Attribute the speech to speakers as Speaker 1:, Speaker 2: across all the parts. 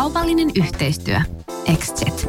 Speaker 1: Kaupallinen yhteistyö. Exjet.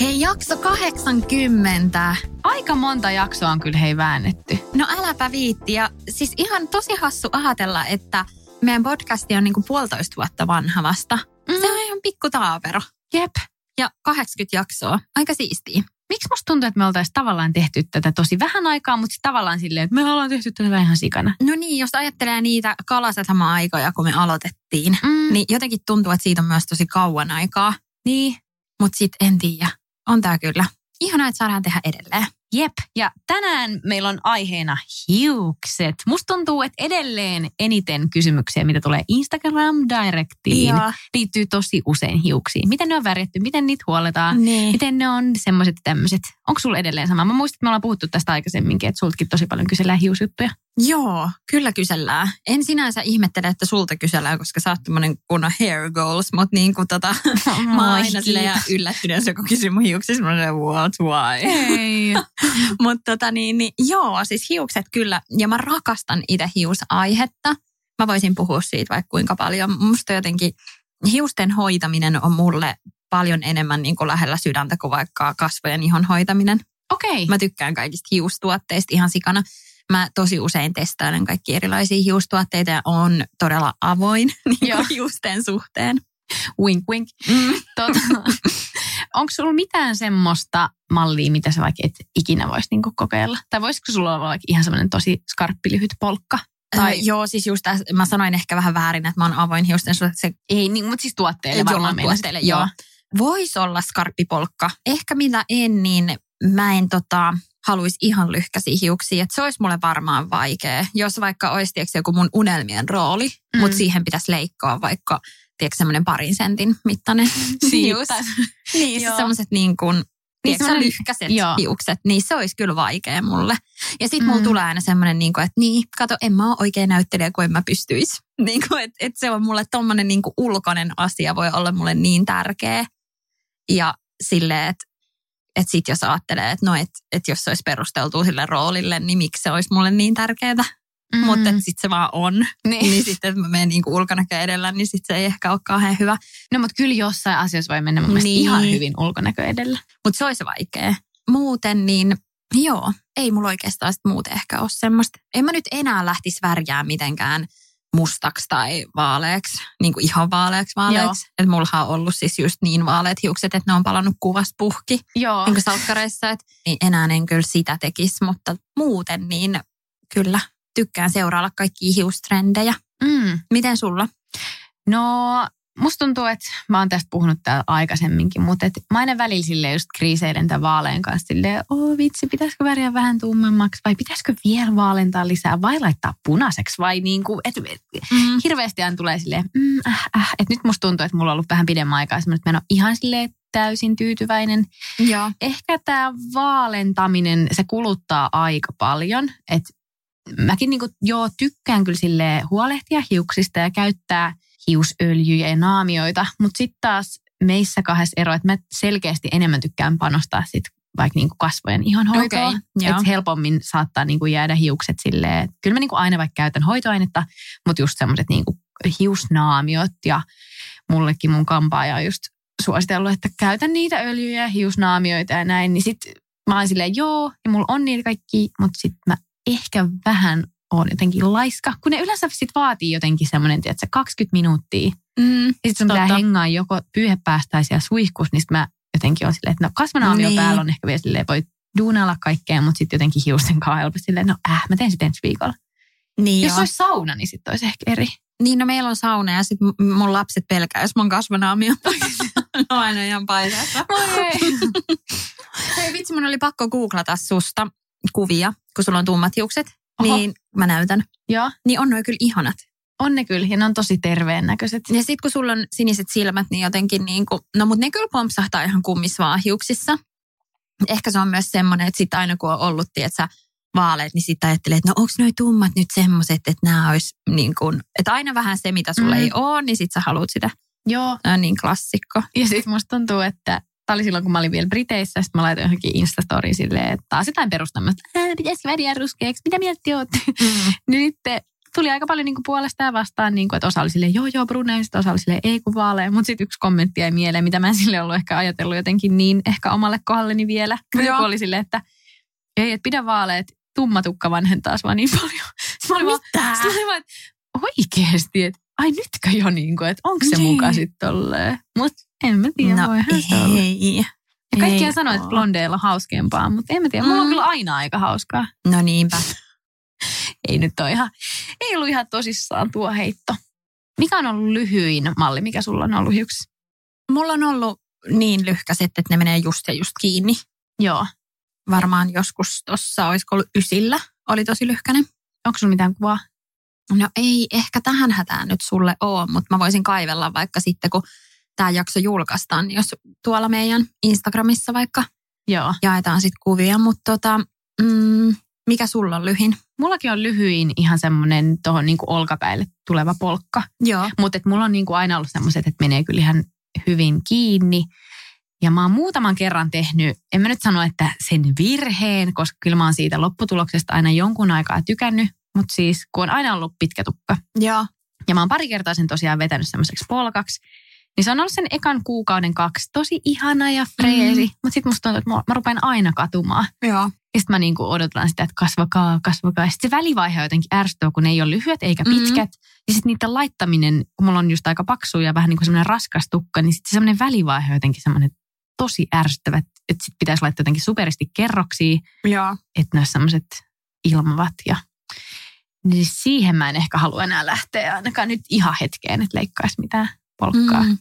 Speaker 2: Hei, jakso 80.
Speaker 1: Aika monta jaksoa on kyllä hei väännetty.
Speaker 2: No äläpä viitti. Ja siis ihan tosi hassu ajatella, että meidän podcasti on niinku puolitoista vuotta vanha vasta. Mm. Se on ihan pikku taapero.
Speaker 1: Jep.
Speaker 2: Ja 80 jaksoa. Aika siistiä.
Speaker 1: Miksi musta tuntuu, että me oltaisiin tavallaan tehty tätä tosi vähän aikaa, mutta tavallaan silleen, että me ollaan tehty tätä vähän sikana.
Speaker 2: No niin, jos ajattelee niitä kalasatama-aikoja, kun me aloitettiin,
Speaker 1: Mm.
Speaker 2: niin jotenkin tuntuu, että siitä on myös tosi kauan aikaa.
Speaker 1: Niin,
Speaker 2: Mutta sitten en tiedä. On tää kyllä. Ihanaa, että saadaan tehdä edelleen.
Speaker 1: Jep, ja tänään meillä on aiheena hiukset. Musta tuntuu, että edelleen eniten kysymyksiä, mitä tulee Instagram Directiin,
Speaker 2: Joo.
Speaker 1: liittyy tosi usein hiuksiin. Miten ne on värjätty, miten niitä huoletaan,
Speaker 2: Niin.
Speaker 1: miten ne on semmoiset ja tämmöiset. Onko sulla edelleen sama? Mä muistan, että me ollaan puhuttu tästä aikaisemminkin, että sultakin tosi paljon kysellään hiusjuttuja.
Speaker 2: Joo, kyllä kysellään. En sinänsä ihmettele, että sulta kysellään, koska sä oot tämmönen kunnon hair goals, mutta niin kuin tota, mä oon aina silleen ja yllättynyt, jos joku kysyy mun hiuksista, mä olen what, why?
Speaker 1: Ei.
Speaker 2: mutta tota niin, niin, joo, siis hiukset kyllä, ja mä rakastan itse hiusaihetta. Mä voisin puhua siitä vaikka kuinka paljon. Musta jotenkin hiusten hoitaminen on mulle paljon enemmän niin kuin lähellä sydäntä kuin vaikka kasvojen ihon hoitaminen.
Speaker 1: Okei.
Speaker 2: Mä tykkään kaikista hiustuotteista ihan sikana. Mä tosi usein testailen kaikki erilaisia hiustuotteita ja on todella avoin niin
Speaker 1: Joo.
Speaker 2: hiusten suhteen.
Speaker 1: Wink wink.
Speaker 2: Mm.
Speaker 1: Tota, onko sulla mitään semmoista mallia, mitä sä vaikka et ikinä voisi niinku kokeilla? Tai voisiko sulla olla vaikka ihan semmoinen tosi skarppi lyhyt polkka?
Speaker 2: Tai,
Speaker 1: Tai
Speaker 2: joo, siis just täs, mä sanoin ehkä vähän väärin, että mä oon avoin hiusten suhteen. Se
Speaker 1: ei, niin, mutta siis tuotteille varmaan
Speaker 2: Joo, tuotteille, joo. Voisi olla skarppipolkka. Ehkä mitä en, niin mä en tota, haluaisi ihan lyhkäisiä hiuksia. Et se olisi mulle varmaan vaikea. Jos vaikka olisi tiedätkö, joku mun unelmien rooli, mm. Mutta siihen pitäisi leikkoa vaikka tiedätkö, semmoinen parin sentin mittainen.
Speaker 1: Tai-
Speaker 2: niin,
Speaker 1: Joo.
Speaker 2: semmoiset niin kuin,
Speaker 1: Niin
Speaker 2: tiedätkö,
Speaker 1: semmoinen-
Speaker 2: lyhkäiset
Speaker 1: joo.
Speaker 2: hiukset, niin se olisi kyllä vaikea mulle. Ja sitten mulla
Speaker 1: Mm.
Speaker 2: tulee aina semmoinen, niin kuin, että niin, kato, en mä ole oikein näyttelijä, kuin en mä pystyisi. Niin kuin, että, että se on mulle tommonen niin kuin ulkoinen asia voi olla mulle niin tärkeä. Ja silleen, että, että sit jos ajattelee, että no, että, että jos se olisi perusteltu sille roolille, niin miksi se olisi mulle niin tärkeää. Mm. Mutta että sitten se vaan on.
Speaker 1: Niin.
Speaker 2: Niin sitten, että mä menen niin kuin ulkonäkö edellä, niin sitten se ei ehkä ole kauhean hyvä.
Speaker 1: No mutta kyllä jossain asiassa voi mennä mun mielestä
Speaker 2: Niin.
Speaker 1: ihan hyvin ulkonäkö edellä.
Speaker 2: Mutta se olisi vaikea. Muuten niin, joo, ei mulla oikeastaan sit muuten ehkä ole semmoista. En mä nyt enää lähtisi värjää mitenkään mustaksi tai vaaleaksi, niin kuin ihan vaaleaksi vaaleaksi. Että mullahan on ollut siis just niin vaaleat hiukset, että ne on palannut kuvasta puhki,
Speaker 1: Joo.
Speaker 2: niin kuin salkkareissa. Et, niin enää en kyllä sitä tekisi, mutta muuten niin kyllä tykkään seurailla kaikkia hiustrendejä.
Speaker 1: Mm.
Speaker 2: Miten sulla?
Speaker 1: No, musta tuntuu, että mä oon tästä puhunut täällä aikaisemminkin, mutta et mä aina välillä silleen just kriiseilen tämän vaalean kanssa silleen, oh vitsi, pitäisikö väriä vähän tummemmaksi vai pitäisikö vielä vaalentaa lisää vai laittaa punaiseksi vai niin kuin, että
Speaker 2: Mm.
Speaker 1: hirveästi aina tulee silleen, mm, äh, äh. että nyt musta tuntuu, että mulla on ollut vähän pidemmän aikaa semmoinen, että mä en ole ihan silleen täysin tyytyväinen.
Speaker 2: Joo.
Speaker 1: Ehkä tämä vaalentaminen, se kuluttaa aika paljon, että mäkin niinku, joo, tykkään kyllä sille huolehtia hiuksista ja käyttää hiusöljyjä ja naamioita, mutta sitten taas meissä kahdessa ero, että mä selkeästi enemmän tykkään panostaa sit vaikka niinku kasvojen ihonhoitoon.
Speaker 2: Okei, joo.
Speaker 1: että helpommin saattaa niinku jäädä hiukset silleen, kyllä mä niinku aina vaikka käytän hoitoainetta, mutta just semmoiset niinku hiusnaamiot ja mullekin mun kampaaja on just suositellut, että käytän niitä öljyjä hiusnaamioita ja näin, niin sit mä oon silleen, joo, ja mulla on niitä kaikki, mutta sit mä ehkä vähän on jotenkin laiska, kun ne yleensä sit vaatii jotenkin semmoinen, että 20 minuuttia.
Speaker 2: Mm.
Speaker 1: Ja sit sun pitää hengaa joko pyyhepäästäisiä suihkus, niin mä jotenkin on silleen, että no kasvanaamio
Speaker 2: Niin.
Speaker 1: päällä on ehkä vielä silleen, voi duunailla kaikkea, mutta sitten jotenkin hiusten kanssa helposti silleen, no äh, mä teen sitten ensi viikolla.
Speaker 2: Niin
Speaker 1: Jos
Speaker 2: joo.
Speaker 1: olisi sauna, niin sitten olisi ehkä eri.
Speaker 2: Niin, no meillä on sauna ja sitten mun lapset pelkää, jos mun kasvanaamio on aina ihan
Speaker 1: ei.
Speaker 2: Hei vitsi, mun oli pakko googlata susta. kuvia, kun sulla on tummat hiukset,
Speaker 1: Oho.
Speaker 2: niin mä näytän.
Speaker 1: Joo,
Speaker 2: Niin on noin kyllä ihanat.
Speaker 1: on ne kyllä ja ne on tosi terveen näköiset.
Speaker 2: Ja sitten kun sulla on siniset silmät, niin jotenkin niin kuin, no mutta ne kyllä pompsahtaa ihan kummis vaan hiuksissa. Ehkä se on myös semmoinen, että sitten aina kun on ollut, tietsä, vaaleet, niin sitten ajattelee, että no onko noi tummat nyt semmoiset, että nämä olisi niin kuin, että aina vähän se, mitä sulla
Speaker 1: Mm.
Speaker 2: ei ole, niin sitten sä haluat sitä.
Speaker 1: Joo,
Speaker 2: on niin klassikko.
Speaker 1: ja sitten musta tuntuu, että tämä oli silloin, kun mä olin vielä Briteissä, sitten mä laitoin johonkin Instastoriin silleen, että taas jotain perustamista, että pitäisikö väriä ruskeaksi, mitä mieltä te ootte?
Speaker 2: Mm.
Speaker 1: Niin sitten tuli aika paljon niinku puolesta ja vastaan, niinku, että osa oli silleen, joo joo brunei, sitten osa oli silleen, ei kun vaalea. Mutta sitten yksi kommentti jäi mieleen, mitä mä en sille ollut ehkä ajatellut jotenkin niin ehkä omalle kohdalleni vielä. Kun joku oli silleen, että ei, että pidä vaaleet, tummatukka vanhentaa sua niin paljon. Mä olin vaan,
Speaker 2: Mitä?
Speaker 1: mä olin vaan, että oikeesti, että ai nytkö jo niin kuin, että onko se
Speaker 2: Niin.
Speaker 1: muka sitten tolleen. Mutta en mä tiedä, no, voihan se olla.
Speaker 2: ei.
Speaker 1: Ja Kaikkia
Speaker 2: Ei
Speaker 1: sanoo, että blondeilla on hauskempaa, mutta en mä tiedä. Mulla on
Speaker 2: Mm.
Speaker 1: kyllä aina aika hauskaa.
Speaker 2: No niinpä.
Speaker 1: Ei nyt ole ihan, ei ollut ihan tosissaan tuo heitto. Mikä on ollut lyhyin malli, mikä sulla on ollut yksi?
Speaker 2: Mulla on ollut niin lyhkäiset, että ne menee just ja just kiinni.
Speaker 1: Joo.
Speaker 2: Varmaan joskus tuossa, olisiko ollut ysillä, oli tosi lyhkäinen.
Speaker 1: Onko sulla mitään kuvaa?
Speaker 2: No ei ehkä tähän hätään nyt sulle ole, mutta mä voisin kaivella vaikka sitten, kun tämä jakso julkaistaan, niin jos tuolla meidän Instagramissa vaikka
Speaker 1: Joo.
Speaker 2: jaetaan sitten kuvia. Mutta tota, mm, mikä sulla on lyhin?
Speaker 1: Mullakin on lyhyin ihan semmoinen tuohon niinku olkapäille tuleva polkka.
Speaker 2: Joo.
Speaker 1: Mutta mulla on niinku aina ollut semmoiset, että menee kyllä ihan hyvin kiinni. Ja mä oon muutaman kerran tehnyt, en mä nyt sano, että sen virheen, koska kyllä mä oon siitä lopputuloksesta aina jonkun aikaa tykännyt. Mutta siis kun on aina ollut pitkä tukka,
Speaker 2: Joo.
Speaker 1: ja mä oon pari kertaa sen tosiaan vetänyt semmoiseksi polkaksi, niin se on ollut sen ekan kuukauden kaksi tosi ihana ja freesi. Mm. Mutta sitten musta tuntuu, että mä, mä rupean aina katumaan.
Speaker 2: Joo.
Speaker 1: Ja sitten mä niinku odotan sitä, että kasvakaa, kasvakaa. Ja sitten se välivaihe jotenkin ärsyttää, kun ne ei ole lyhyet eikä
Speaker 2: Mhm.
Speaker 1: pitkät. Mm-hmm. Ja sitten niiden laittaminen, kun mulla on just aika paksu ja vähän niin kuin semmoinen raskas tukka, niin sitten semmoinen välivaihe on jotenkin semmoinen tosi ärsyttävä, että sitten pitäisi laittaa jotenkin superisti kerroksia, että ne olisi semmoiset ilmavat. Ja niin siihen mä en ehkä halua enää lähteä ainakaan nyt ihan hetkeen, että leikkaisi mitään polkkaa. Mm.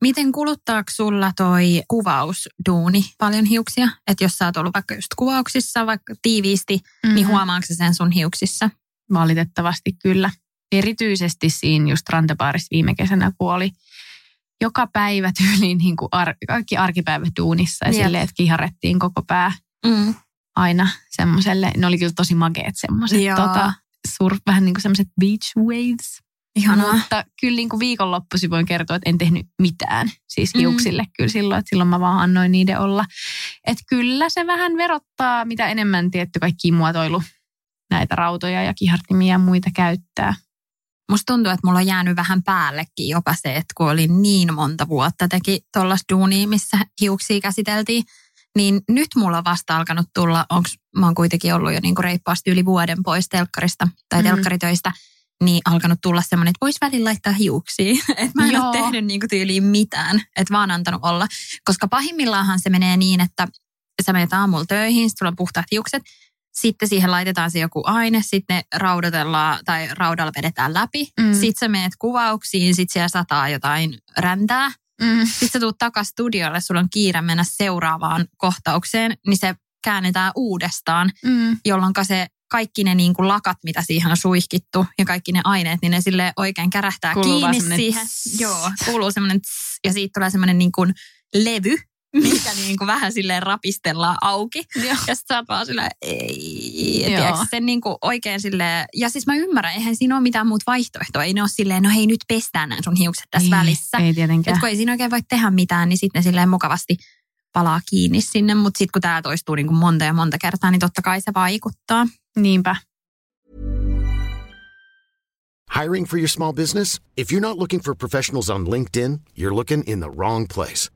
Speaker 2: Miten kuluttaako sulla toi kuvausduuni paljon hiuksia? Että jos sä oot ollut vaikka just kuvauksissa, vaikka tiiviisti, mm-hmm. niin huomaako sä sen sun hiuksissa?
Speaker 1: Valitettavasti kyllä. Erityisesti siinä just rantabaarissa viime kesänä, kun oli joka päivä tyyliin niin kuin ar- kaikki arkipäivät duunissa ja
Speaker 2: Jep.
Speaker 1: silleen, että kiharettiin koko pää
Speaker 2: Mm.
Speaker 1: Aina semmoiselle. Ne oli kyllä tosi mageet semmoiset tota, surf, vähän niin kuin semmoiset beach waves.
Speaker 2: Ihanaa.
Speaker 1: Mutta kyllä niin kuin viikonloppuisin voin kertoa, että en tehnyt mitään siis
Speaker 2: Mm.
Speaker 1: hiuksille kyllä silloin, että silloin mä vaan annoin niiden olla. Että kyllä se vähän verottaa, mitä enemmän tietty kaikki muotoilu näitä rautoja ja kihartimia ja muita käyttää.
Speaker 2: Musta tuntuu, että mulla on jäänyt vähän päällekin jopa se, että kun oli niin monta vuotta teki tuollaista duunia, missä hiuksia käsiteltiin, niin nyt mulla on vasta alkanut tulla, onks, mä oon kuitenkin ollut jo niinku reippaasti yli vuoden pois telkkarista tai
Speaker 1: Mm.
Speaker 2: telkkaritöistä, niin alkanut tulla semmoinen, että voisi välillä laittaa hiuksia. että mä en
Speaker 1: Joo.
Speaker 2: ole tehnyt niinku tyyliin mitään, että vaan antanut olla. Koska pahimmillaanhan se menee niin, että sä menet aamulla töihin, sulla on puhtaat hiukset, sitten siihen laitetaan se joku aine, sitten ne raudotellaan tai raudalla vedetään läpi.
Speaker 1: Mm.
Speaker 2: Sitten sä menet kuvauksiin, sitten siellä sataa jotain räntää.
Speaker 1: Mm.
Speaker 2: Sitten sä tuut takas studiolle, sulla on kiire mennä seuraavaan kohtaukseen, niin se käännetään uudestaan,
Speaker 1: Mm.
Speaker 2: jolloin se kaikki ne niin kuin lakat, mitä siihen on suihkittu ja kaikki ne aineet, niin ne sille oikein kärähtää
Speaker 1: Kuuluu
Speaker 2: kiinni siihen.
Speaker 1: tss.
Speaker 2: Joo, kuuluu semmoinen tss, ja siitä tulee semmoinen niin kuin levy, mikä niin kuin vähän silleen rapistellaan auki.
Speaker 1: Joo.
Speaker 2: Ja sitten sä oot vaan silleen, ei, tiedätkö, sen niin kuin oikein silleen, ja siis mä ymmärrän, eihän siinä ole mitään muuta vaihtoehtoa. Ei ne ole silleen, no hei nyt pestään nämä sun hiukset tässä
Speaker 1: ei,
Speaker 2: välissä.
Speaker 1: Ei tietenkään.
Speaker 2: Et kun ei siinä oikein voi tehdä mitään, niin sitten ne silleen mukavasti palaa kiinni sinne. Mutta sitten kun tämä toistuu niin kuin monta ja monta kertaa, niin totta kai se vaikuttaa.
Speaker 1: Niinpä.
Speaker 3: Hiring for your small business? If you're not looking for professionals on LinkedIn, you're looking in the wrong place.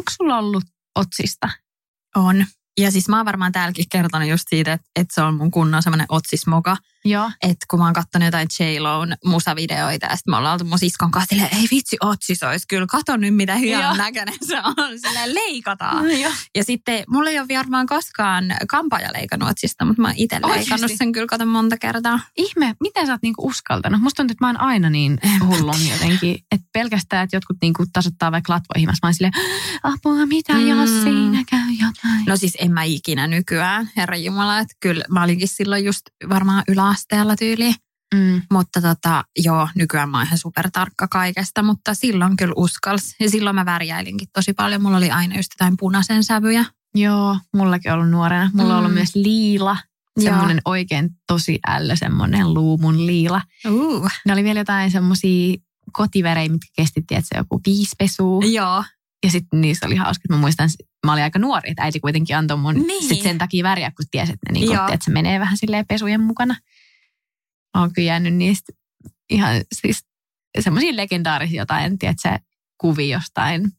Speaker 1: Onko sulla ollut otsista?
Speaker 2: On. Ja siis mä oon varmaan täälläkin kertonut just siitä, että, että se on mun kunnon semmoinen otsismoka.
Speaker 1: Joo.
Speaker 2: Että kun mä oon katsonut jotain J-Lown musavideoita ja sitten me ollaan oltu mun siskon kanssa silleen, ei vitsi otsis olisi kyllä, kato nyt mitä hyvän näköinen se on, silleen leikataan.
Speaker 1: Joo.
Speaker 2: Ja sitten mulla ei ole varmaan koskaan kampaaja leikannut otsista, mutta mä oon itse leikannut sen kyllä kato monta kertaa.
Speaker 1: Ihme, miten sä oot niinku uskaltanut? Musta tuntuu, että mä oon aina niin hullun jotenkin. Että pelkästään, että jotkut niinku tasoittaa vaikka latvoihin. Mä oon silleen, apua, mitä
Speaker 2: Mm.
Speaker 1: jos siinä käy jotain?
Speaker 2: No siis en mä ikinä nykyään, herra Jumala, että kyllä mä olinkin silloin just varmaan yläasteella tyyliin.
Speaker 1: Mm.
Speaker 2: Mutta tota, joo, nykyään mä oon ihan supertarkka kaikesta, mutta silloin kyllä uskals. Ja silloin mä värjäilinkin tosi paljon. Mulla oli aina just jotain punaisen sävyjä.
Speaker 1: Joo, mullakin on ollut nuorena. Mulla on ollut
Speaker 2: Mm.
Speaker 1: myös liila. Semmoinen oikein tosi ällö, semmoinen luumun liila.
Speaker 2: Uh.
Speaker 1: Ne oli vielä jotain semmoisia kotivärejä, mitkä kesti, että se joku viisi pesua.
Speaker 2: Joo.
Speaker 1: Ja sitten niissä oli hauska, että mä muistan, mä olin aika nuori, että äiti kuitenkin antoi mun
Speaker 2: Niin.
Speaker 1: sit sen takia väriä, kun tiesi, että, ne niinku,
Speaker 2: Joo.
Speaker 1: että se menee vähän silleen pesujen mukana. Mä oon kyllä jäänyt niistä ihan siis semmoisia legendaarisia jotain, tiedätkö, kuvia jostain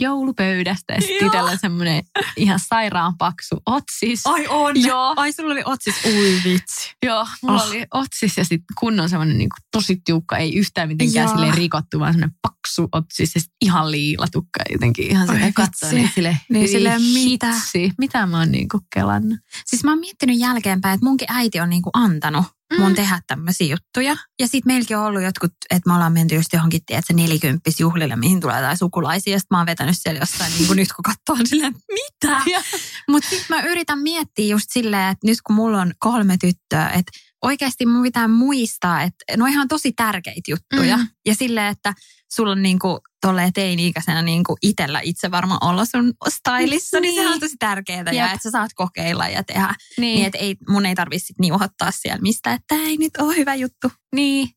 Speaker 1: joulupöydästä. Ja sitten itsellä on semmoinen ihan sairaan paksu otsis.
Speaker 2: Ai on.
Speaker 1: Joo.
Speaker 2: Ai sulla oli otsis. Ui vitsi.
Speaker 1: Joo, mulla
Speaker 2: Oh.
Speaker 1: oli otsis ja sitten kunnon semmoinen niinku tosi tiukka, ei yhtään mitenkään
Speaker 2: Joo.
Speaker 1: silleen rikottu, vaan semmoinen paksu otsis ja sit ihan liilatukka jotenkin ihan katsoo
Speaker 2: vitsi.
Speaker 1: niin silleen,
Speaker 2: Niin
Speaker 1: "Hyi
Speaker 2: silleen, mitä?"
Speaker 1: hitsi, mitä mä oon niinku kelannut.
Speaker 2: Siis mä oon miettinyt jälkeenpäin, että munkin äiti on niinku antanut mun
Speaker 1: Mm.
Speaker 2: tehdä tämmöisiä juttuja. Ja sitten meilläkin on ollut jotkut, että me ollaan menty just johonkin, tiedätkö, nelikymppis juhlille, mihin tulee jotain sukulaisia. Ja sitten mä oon vetänyt siellä jossain, niin kuin nyt kun katsoo on silleen, mitä? Mutta sitten mä yritän miettiä just silleen, että nyt kun mulla on kolme tyttöä, että oikeasti mun pitää muistaa, että ne on ihan tosi tärkeitä juttuja.
Speaker 1: Mm.
Speaker 2: Ja silleen, että sulla on niinku tolleen teini-ikäisenä niinku itellä itse varmaan olla sun stylissa, niin,
Speaker 1: Niin.
Speaker 2: se on tosi tärkeää. Ja että sä saat kokeilla ja tehdä.
Speaker 1: Niin,
Speaker 2: Niin, että ei, mun ei tarvitse niuhottaa siellä mistä, että tää ei nyt ole hyvä juttu.
Speaker 1: niin.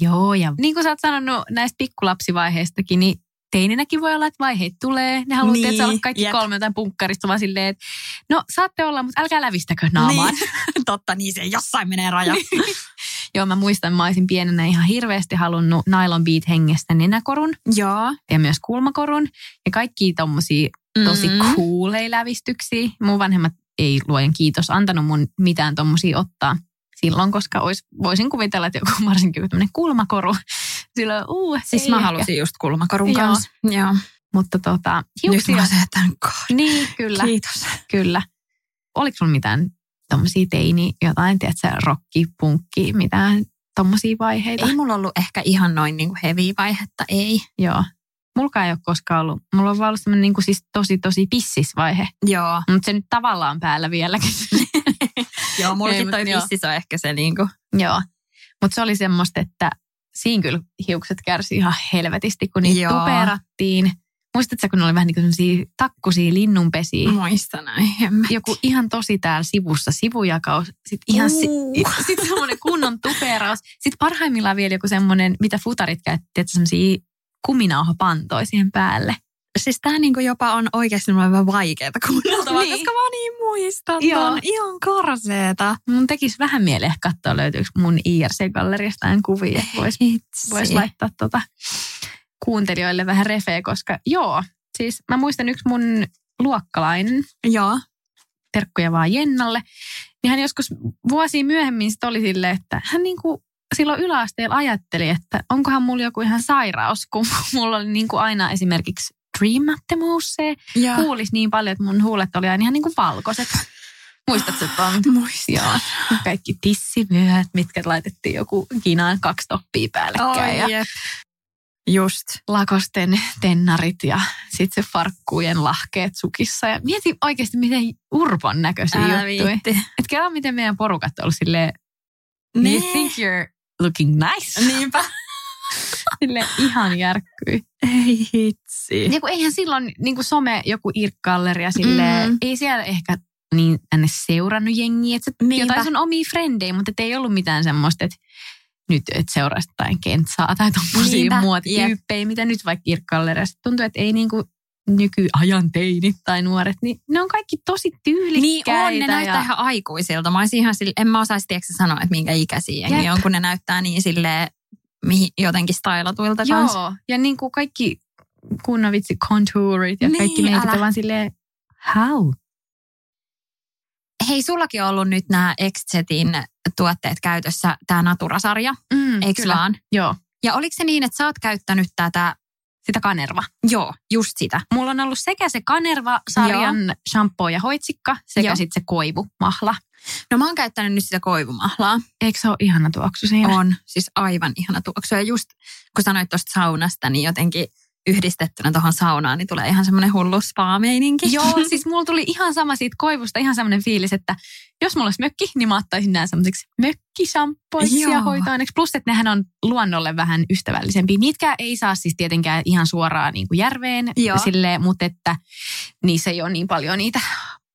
Speaker 1: Joo, ja niin kuin sä oot sanonut näistä pikkulapsivaiheistakin, niin teininäkin voi olla, että vaiheet tulee. Ne haluaa
Speaker 2: Niin,
Speaker 1: niin, olla kaikki
Speaker 2: jep.
Speaker 1: kolme jotain punkkarista, vaan silleen, että no saatte olla, mutta älkää lävistäkö naamaan.
Speaker 2: Niin. Totta, niin se jossain menee raja.
Speaker 1: Joo, mä muistan, mä olisin pienenä ihan hirveästi halunnut Nylon Beat hengestä nenäkorun
Speaker 2: Joo.
Speaker 1: ja myös kulmakorun. Ja kaikki tommosia tosi
Speaker 2: Mm.
Speaker 1: cooleja lävistyksiä. Mun vanhemmat ei luojen kiitos antanut mun mitään tommosia ottaa silloin, koska ois, voisin kuvitella, että joku varsinkin joku tämmönen kulmakoru. Silloin, uu,
Speaker 2: Siis mä
Speaker 1: ehkä.
Speaker 2: halusin just kulmakorun
Speaker 1: Joo.
Speaker 2: kanssa. Joo.
Speaker 1: Mutta tota,
Speaker 2: Nyt
Speaker 1: hiuksia.
Speaker 2: mä oon jättänyt kahden.
Speaker 1: Niin, kyllä,
Speaker 2: Kiitos.
Speaker 1: kyllä. Oliko sulla mitään tommosia teini, jotain, tiedätkö, rokki, punkki, mitään tommosia vaiheita?
Speaker 2: Ei mulla ollut ehkä ihan noin niin heavy vaihetta, ei.
Speaker 1: Joo. Mulkaan ei ole koskaan ollut. Mulla on vaan ollut semmoinen niin kuin siis tosi, tosi pissisvaihe.
Speaker 2: Joo.
Speaker 1: Mutta se nyt tavallaan päällä vieläkin.
Speaker 2: Joo, mullakin
Speaker 1: mut
Speaker 2: toi
Speaker 1: joo.
Speaker 2: pissis on ehkä se niinku.
Speaker 1: Joo. Mutta se oli semmoista, että siinä kyllä hiukset kärsi ihan helvetisti, kun niitä
Speaker 2: Joo.
Speaker 1: tuperattiin. Muistatko, kun ne oli vähän niin kuin takkusia linnunpesiä?
Speaker 2: Muista näin.
Speaker 1: Joku ihan tosi täällä sivussa, sivujakaus. Sitten ihan si- sitten semmoinen kunnon tuperaus. Sitten parhaimmillaan vielä joku semmoinen, mitä futarit käytti, että semmoisia kuminauhapantoja siihen päälle.
Speaker 2: Siis tää niinku jopa on oikeasti vähän vaikeeta kuunneltavaa,
Speaker 1: Niin.
Speaker 2: koska mä niin muistan.
Speaker 1: Joo.
Speaker 2: On ihan karseeta.
Speaker 1: Mun tekisi vähän mieleen katsoa, löytyykö mun IRC-galleriasta jotain kuvia, että vois,
Speaker 2: Hitsi.
Speaker 1: vois laittaa tota kuuntelijoille vähän refeä, koska joo, siis mä muistan yksi mun luokkalainen,
Speaker 2: Joo.
Speaker 1: terkkuja vaan Jennalle, niin hän joskus vuosia myöhemmin sit oli silleen, että hän niinku silloin yläasteella ajatteli, että onkohan mulla joku ihan sairaus, kun mulla oli niinku aina esimerkiksi dreamattomuus se, kuulisi niin paljon, että mun huulet oli aina ihan niinku valkoiset. Muistatko tuon?
Speaker 2: Muistan.
Speaker 1: Joo, kaikki tissivyöt, mitkä laitettiin joku kinaan kaksi toppia päällekkäin.
Speaker 2: Oi,
Speaker 1: ja
Speaker 2: jep. Just.
Speaker 1: lakosten tennarit ja sitten se farkkujen lahkeet sukissa. Ja mietin oikeasti, miten urpon näköisiä
Speaker 2: Älä
Speaker 1: juttuja.
Speaker 2: viitti.
Speaker 1: Et kelaa, miten meidän porukat on ollut silleen, you
Speaker 2: Nee.
Speaker 1: think you're looking nice?
Speaker 2: Niinpä.
Speaker 1: Silleen ihan järkkyi.
Speaker 2: Ei hitsi.
Speaker 1: Ja kun eihän silloin niin kuin some, joku irkkalleri ja silleen,
Speaker 2: Mm.
Speaker 1: ei siellä ehkä niin tänne seurannut jengiä, että jotain sun omia frendejä, mutta ei ollut mitään semmoista, että nyt et seuraisi jotain kentsaa tai
Speaker 2: Niinpä,
Speaker 1: muotityyppejä, mitä nyt vaikka kirkkallereissa tuntuu, että ei niinku nykyajan teinit tai nuoret, niin ne on kaikki tosi tyylikkäitä.
Speaker 2: Niin on, ne näyttää
Speaker 1: ja,
Speaker 2: ihan aikuisilta. Mä olisin ihan sille, en mä osaisi tiedätkö, sanoa, että minkä ikäisiä jengi on, kun ne näyttää niin sille mihin, jotenkin stylatuilta kanssa.
Speaker 1: Joo, ja niin kuin kaikki kunnon vitsi contourit ja
Speaker 2: Niin,
Speaker 1: kaikki meikit on vaan silleen, how?
Speaker 2: Hei, sullakin on ollut nyt nämä Exetin tuotteet käytössä, tämä Natura-sarja,
Speaker 1: Mm,
Speaker 2: eikö vaan?
Speaker 1: Joo,
Speaker 2: Ja oliko se niin, että sä oot käyttänyt tätä,
Speaker 1: sitä kanerva.
Speaker 2: joo, just sitä.
Speaker 1: Mulla on ollut sekä se kanerva-sarjan shampoo ja hoitsikka, sekä
Speaker 2: Joo.
Speaker 1: sitten se koivumahla.
Speaker 2: No mä oon käyttänyt nyt sitä koivumahlaa.
Speaker 1: Eikö se ole ihana tuoksu siinä?
Speaker 2: On siis aivan ihana tuoksu. Ja just kun sanoit tuosta saunasta, niin jotenkin yhdistettynä tuohon saunaan, niin tulee ihan semmoinen hullu spa-meininki.
Speaker 1: Joo, siis mulla tuli ihan sama siitä koivusta, ihan semmoinen fiilis, että jos mulla olisi mökki, niin mä ottaisin nämä semmoiseksi mökkishampoiksi ja hoitoaineeksi. Plus, että nehän on luonnolle vähän ystävällisempiä. Niitkään ei saa siis tietenkään ihan suoraan niin kuin järveen,
Speaker 2: Joo.
Speaker 1: silleen, mutta että niissä ei ole niin paljon niitä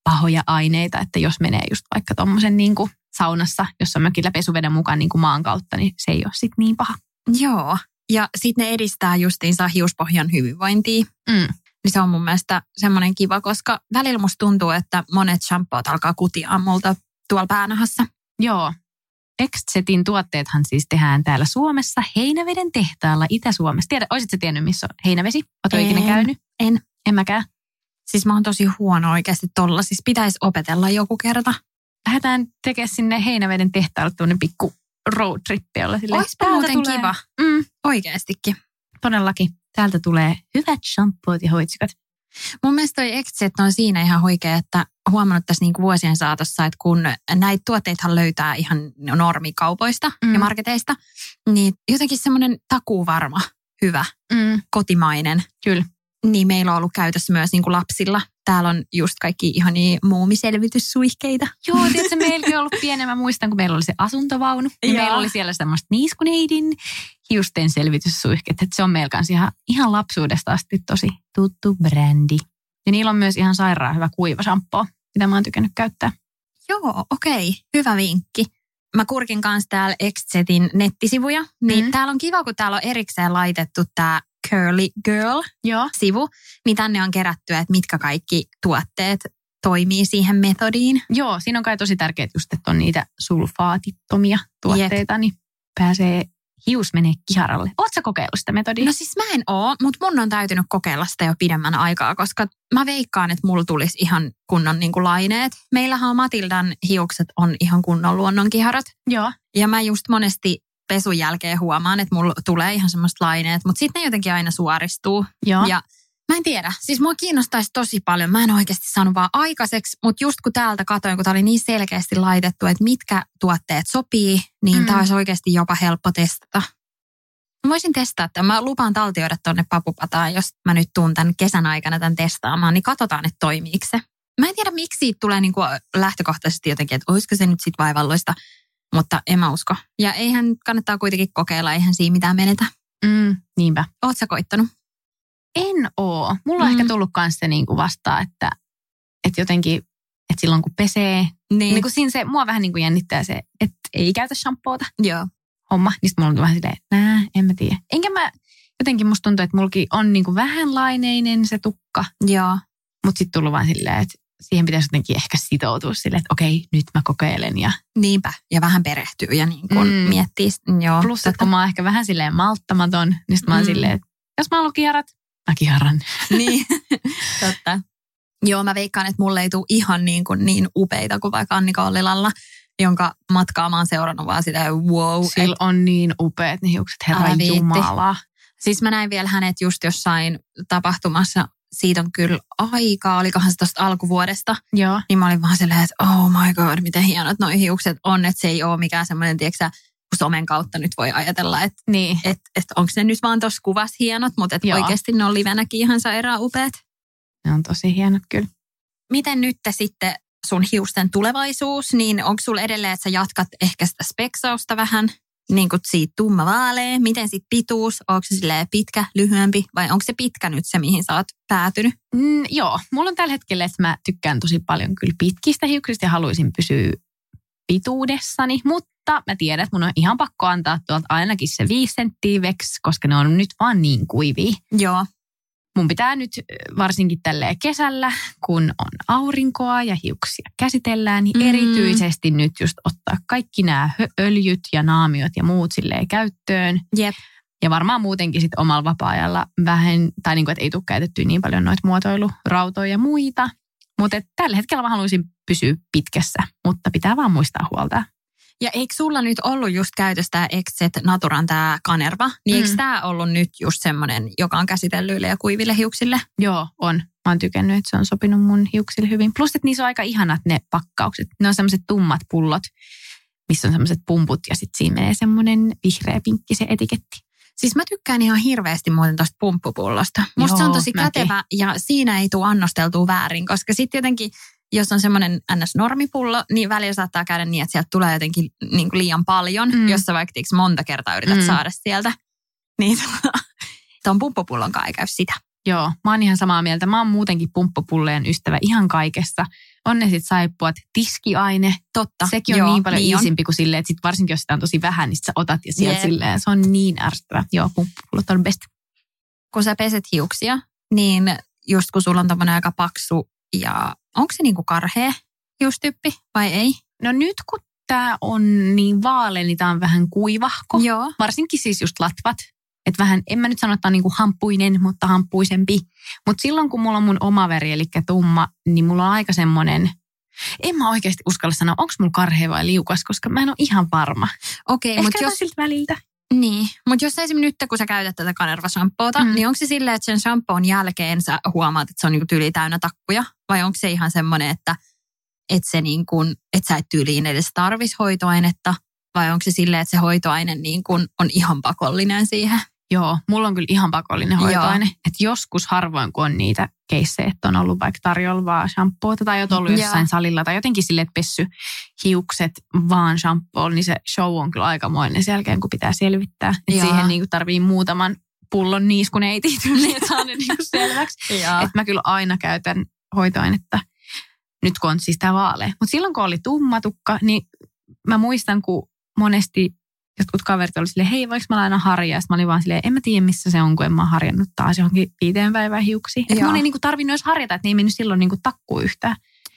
Speaker 1: pahoja aineita, että jos menee just vaikka tuommoisen niin kuin saunassa, jossa on mökillä pesuveden mukaan niin kuin maan kautta, niin se ei ole sitten niin paha.
Speaker 2: Joo. Ja sitten ne edistää justiinsa hiuspohjan hyvinvointia.
Speaker 1: Mm.
Speaker 2: Niin se on mun mielestä semmoinen kiva, koska välillä musta tuntuu, että monet shampoot alkaa kutia multa tuolla päänahassa.
Speaker 1: Joo. Exetin tuotteethan siis tehdään täällä Suomessa Heinäveden tehtaalla Itä-Suomessa. Tiedä, olisitko tiennyt, missä on Heinävesi? Oletko ikinä käynyt?
Speaker 2: En.
Speaker 1: En mäkään.
Speaker 2: Siis mä oon tosi huono oikeasti tolla. Siis pitäisi opetella joku kerta.
Speaker 1: Lähdetään tekemään sinne Heinäveden tehtaalle tuonne pikku roadtrippi. Olla
Speaker 2: Oispa
Speaker 1: täältä
Speaker 2: muuten
Speaker 1: tulee-
Speaker 2: kiva.
Speaker 1: Mm,
Speaker 2: Oikeastikin.
Speaker 1: todellakin. Täältä tulee hyvät shampoot ja hoitsikat.
Speaker 2: Mun mielestä toi Exet on siinä ihan huikea, että huomannut tässä niinku vuosien saatossa, että kun näitä tuotteita löytää ihan normikaupoista
Speaker 1: Mm.
Speaker 2: ja marketeista, niin jotenkin semmoinen takuuvarma, hyvä,
Speaker 1: Mm,
Speaker 2: kotimainen,
Speaker 1: kyllä.
Speaker 2: Niin meillä on ollut käytössä myös niinku lapsilla. Täällä on just kaikki ihania muumiselvityssuihkeita.
Speaker 1: Joo, tiedätkö, meilläkin on ollut pieni. Mä muistan, kun meillä oli se asuntovaunu. Niin meillä oli siellä semmoista niiskuneidin hiusten selvityssuihket. Että se on meillä kanssa ihan, ihan lapsuudesta asti tosi tuttu brändi. Ja niillä on myös ihan sairaan hyvä kuivasampo, mitä mä oon tykännyt käyttää.
Speaker 2: Joo, okei, hyvä vinkki. Mä kurkin kanssa täällä Exetin nettisivuja, niin
Speaker 1: Mm.
Speaker 2: täällä on kiva, kun täällä on erikseen laitettu tämä Curly Girl-sivu,
Speaker 1: Joo.
Speaker 2: niin tänne on kerätty, että mitkä kaikki tuotteet toimii siihen metodiin.
Speaker 1: Joo, siinä on kai tosi tärkeää just, että on niitä sulfaatittomia tuotteita, niin pääsee hius menee kiharalle. Oletko kokeillut sitä metodia?
Speaker 2: No siis mä en oo, mutta mun on täytynyt kokeilla sitä jo pidemmän aikaa, koska mä veikkaan, että mulla tulisi ihan kunnon niin kuin laineet. Meillähän on Matildan hiukset on ihan kunnon luonnonkiharat.
Speaker 1: Joo.
Speaker 2: Ja mä just monesti pesun jälkeen huomaan, että mulla tulee ihan semmoista laineet, mutta sitten ne jotenkin aina suoristuu.
Speaker 1: Joo.
Speaker 2: Ja mä en tiedä, siis mua kiinnostaisi tosi paljon. Mä en oikeasti saanut vaan aikaiseksi, mutta just kun täältä katoin, kun tää oli niin selkeästi laitettu, että mitkä tuotteet sopii, niin
Speaker 1: Mm.
Speaker 2: tää olisi oikeasti jopa helppo testata. Mä voisin testaa tämän. Mä lupaan taltioida tonne papupataan, jos mä nyt tuun tämän kesän aikana tämän testaamaan, niin katsotaan, että toimiiko se. Mä en tiedä, miksi siitä tulee niinku lähtökohtaisesti jotenkin, että olisiko se nyt sitten vaivalloista, mutta en mä usko. Ja eihän kannattaa kuitenkin kokeilla, eihän siinä mitään menetä.
Speaker 1: Mm, niinpä.
Speaker 2: Oot sä koittanut?
Speaker 1: En oo. Mulla on
Speaker 2: Mm.
Speaker 1: ehkä tullut myös se niin kuin vastaan, että, että jotenkin, että silloin kun pesee,
Speaker 2: Niin.
Speaker 1: niin kuin siinä se, mua vähän niin kuin jännittää se, että ei käytä shampoota
Speaker 2: Joo.
Speaker 1: homma. Niin mulla on vähän silleen, nää, en mä tiedä. Enkä mä, jotenkin musta tuntuu, että mullakin on niin kuin vähän laineinen se tukka,
Speaker 2: Joo.
Speaker 1: mutta sitten tullut vaan silleen, että siihen pitäisi jotenkin ehkä sitoutua silleen, että okei, nyt mä kokeilen. Ja
Speaker 2: Niinpä. Ja vähän perehtyy ja niin kuin
Speaker 1: Mm.
Speaker 2: miettii. Joo.
Speaker 1: plus, että kun mä oon ehkä vähän silleen malttamaton, niin sitten mä oon
Speaker 2: Mm.
Speaker 1: silleen, että jos mä haluan kiharat, mä kiharan.
Speaker 2: niin. Totta. Joo, mä veikkaan, että mulle ei tule ihan niin, kuin niin upeita kuin vaikka Annika Ollilalla, jonka matkaa mä oon seurannut vaan sitä wow.
Speaker 1: Sillä on niin upeat ne hiukset, herra jumala.
Speaker 2: Siis mä näin vielä hänet just jossain tapahtumassa, siitä on kyllä aikaa, olikohan se tuosta alkuvuodesta,
Speaker 1: Joo.
Speaker 2: niin mä olin vaan silleen, että oh my god, miten hienot noi hiukset on, että se ei ole mikään semmoinen, tiedätkö somen kautta nyt voi ajatella, että
Speaker 1: Niin.
Speaker 2: et, et onko ne nyt vaan tuossa kuvassa hienot, mutta et
Speaker 1: Joo.
Speaker 2: oikeasti ne on livenäkin ihan sairaan upeat.
Speaker 1: Ne on tosi hienot kyllä.
Speaker 2: Miten nyt sitten sun hiusten tulevaisuus, niin onko sulla edelleen, että sä jatkat ehkä sitä speksausta vähän? Niin kuin siitä tumma vaalea, miten sit pituus, onko se pitkä, lyhyempi vai onko se pitkä nyt se, mihin sä oot päätynyt?
Speaker 1: Mm, joo, mulla on tällä hetkellä, että mä tykkään tosi paljon kyllä pitkistä hiuksista ja haluaisin pysyä pituudessani, mutta mä tiedän, että mun on ihan pakko antaa tuolta ainakin se viisi senttiä veksi, koska ne on nyt vaan niin kuivia.
Speaker 2: Joo.
Speaker 1: Mun pitää nyt varsinkin tälle kesällä, kun on aurinkoa ja hiuksia käsitellään, niin
Speaker 2: Mm.
Speaker 1: erityisesti nyt just ottaa kaikki nämä öljyt ja naamiot ja muut silleen käyttöön.
Speaker 2: Jep.
Speaker 1: Ja varmaan muutenkin sit omalla vapaa-ajalla vähän, tai niin kuin, että ei tule käytettyä niin paljon noita muotoilurautoja ja muita. Mutta tällä hetkellä mä haluaisin pysyä pitkässä, mutta pitää vaan muistaa huolta.
Speaker 2: Ja eikö sulla nyt ollut just käytössä tämä Exet Naturan tämä kanerva? Niin eikö
Speaker 1: Mm.
Speaker 2: tämä ollut nyt just semmoinen, joka on käsitellyille ja kuiville hiuksille?
Speaker 1: Joo, on. Mä oon tykännyt, että se on sopinut mun hiuksille hyvin. Plus, että niissä on aika ihanat ne pakkaukset. Ne on semmoiset tummat pullot, missä on semmoiset pumput ja sitten siinä menee semmoinen vihreä pinkki se etiketti.
Speaker 2: Siis mä tykkään ihan hirveästi muuten tuosta pumppupullosta. Musta se on
Speaker 1: Joo,
Speaker 2: tosi
Speaker 1: mäkin.
Speaker 2: kätevä ja siinä ei tule annosteltua väärin, koska sitten jotenkin, jos on semmoinen ns-normipullo, niin välillä saattaa käydä niin, että sieltä tulee jotenkin niin kuin liian paljon,
Speaker 1: Mm.
Speaker 2: jos sä vaikka tiiäks monta kertaa yrität
Speaker 1: Mm.
Speaker 2: saada sieltä. Niin tuon pumppupullon kanssa ei käy sitä.
Speaker 1: Joo, mä oon ihan samaa mieltä. Mä oon muutenkin pumppupulleen ystävä ihan kaikessa. On ne sit saippuat, tiskiaine.
Speaker 2: Totta.
Speaker 1: Sekin on
Speaker 2: Joo,
Speaker 1: niin paljon
Speaker 2: niin
Speaker 1: iisimpi kuin silleen, että sit varsinkin jos sitä on tosi vähän, niin sit sä otat ja sieltä
Speaker 2: Jep.
Speaker 1: silleen. Se on niin ärsyttävä. Joo, pumppupullot on best.
Speaker 2: Kun sä peset hiuksia, niin just kun sulla on tämmöinen aika paksu ja onko se niinku karhea hiustyyppi vai ei?
Speaker 1: No nyt kun tää on niin vaale, niin tää on vähän kuivahko.
Speaker 2: Joo.
Speaker 1: Varsinkin siis just latvat. Että vähän, en mä nyt sano, että on niinku hamppuinen, mutta hamppuisempi. Mutta silloin kun mulla on mun oma väri, eli tumma, niin mulla on aika semmoinen, en mä oikeasti uskalla sanoa, onko mulla karhea vai liukas, koska mä en ole ihan varma.
Speaker 2: Okei,
Speaker 1: Ehkä
Speaker 2: mutta jos,
Speaker 1: siltä väliltä.
Speaker 2: Niin, mut jos esimerkiksi nyt kun sä käytät tätä kanervashampoota,
Speaker 1: Mm.
Speaker 2: niin onko se silleen, että sen shampoon jälkeen sä huomaat, että se on niinku tyyli täynnä takkuja? Vai onko se ihan semmoinen, että, että, se niin kuin, että sä et tyyliin edes tarvis hoitoainetta? Vai onko se silleen, että se hoitoaine niin kuin on ihan pakollinen siihen?
Speaker 1: Joo, mulla on kyllä ihan pakollinen
Speaker 2: Joo.
Speaker 1: hoitoaine. Että joskus harvoin, kun on niitä keissejä, että on ollut vaikka tarjolla vaan shampoota tai oot ollut
Speaker 2: Joo.
Speaker 1: jossain salilla tai jotenkin sille, että pessy hiukset vaan shampoolla, niin se show on kyllä aikamoinen sen jälkeen, kun pitää selvittää.
Speaker 2: Joo.
Speaker 1: siihen niin tarvii muutaman pullon niiskuneiti, että saa ne niin selväksi.
Speaker 2: Joo.
Speaker 1: Että mä kyllä aina käytän hoitoainetta, nyt kun on siis tämä vaalea. Mutta silloin kun oli tumma tukka, niin mä muistan, kun monesti jotkut kaverit oli silleen, hei, voiko mä laina harjaa? Sitten mä olin vaan silleen, en mä tiedä missä se on, kun en mä harjannut taas johonkin viiteen päivään
Speaker 2: Joo.
Speaker 1: mun ei niinku tarvinnut edes harjata, että ne ei mennyt silloin niinku takkuun yhtään.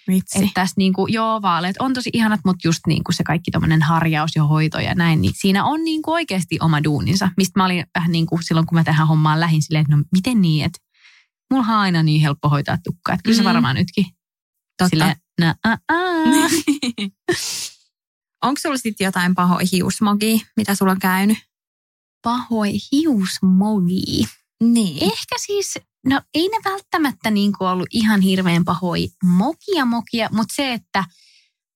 Speaker 2: Vitsi.
Speaker 1: Että tässä niinku, joo, vaaleet on tosi ihanat, mutta just niinku se kaikki tommonen harjaus ja hoito ja näin, niin siinä on niinku oikeasti oma duuninsa. Mistä mä olin vähän niin kuin silloin, kun mä tähän hommaan lähin silleen, että no miten niin, että mulla on aina niin helppo hoitaa tukkaa. Että kyllä se
Speaker 2: Mm.
Speaker 1: varmaan nytkin.
Speaker 2: Totta.
Speaker 1: Silleen, nä, ä, ä.
Speaker 2: Onko sulla sitten jotain pahoja hiusmogia, mitä sulla on käynyt?
Speaker 1: Pahoi hiusmogi.
Speaker 2: Niin.
Speaker 1: Ehkä siis, no ei ne välttämättä niin kuin ollut ihan hirveän pahoi mokia mokia, mutta se, että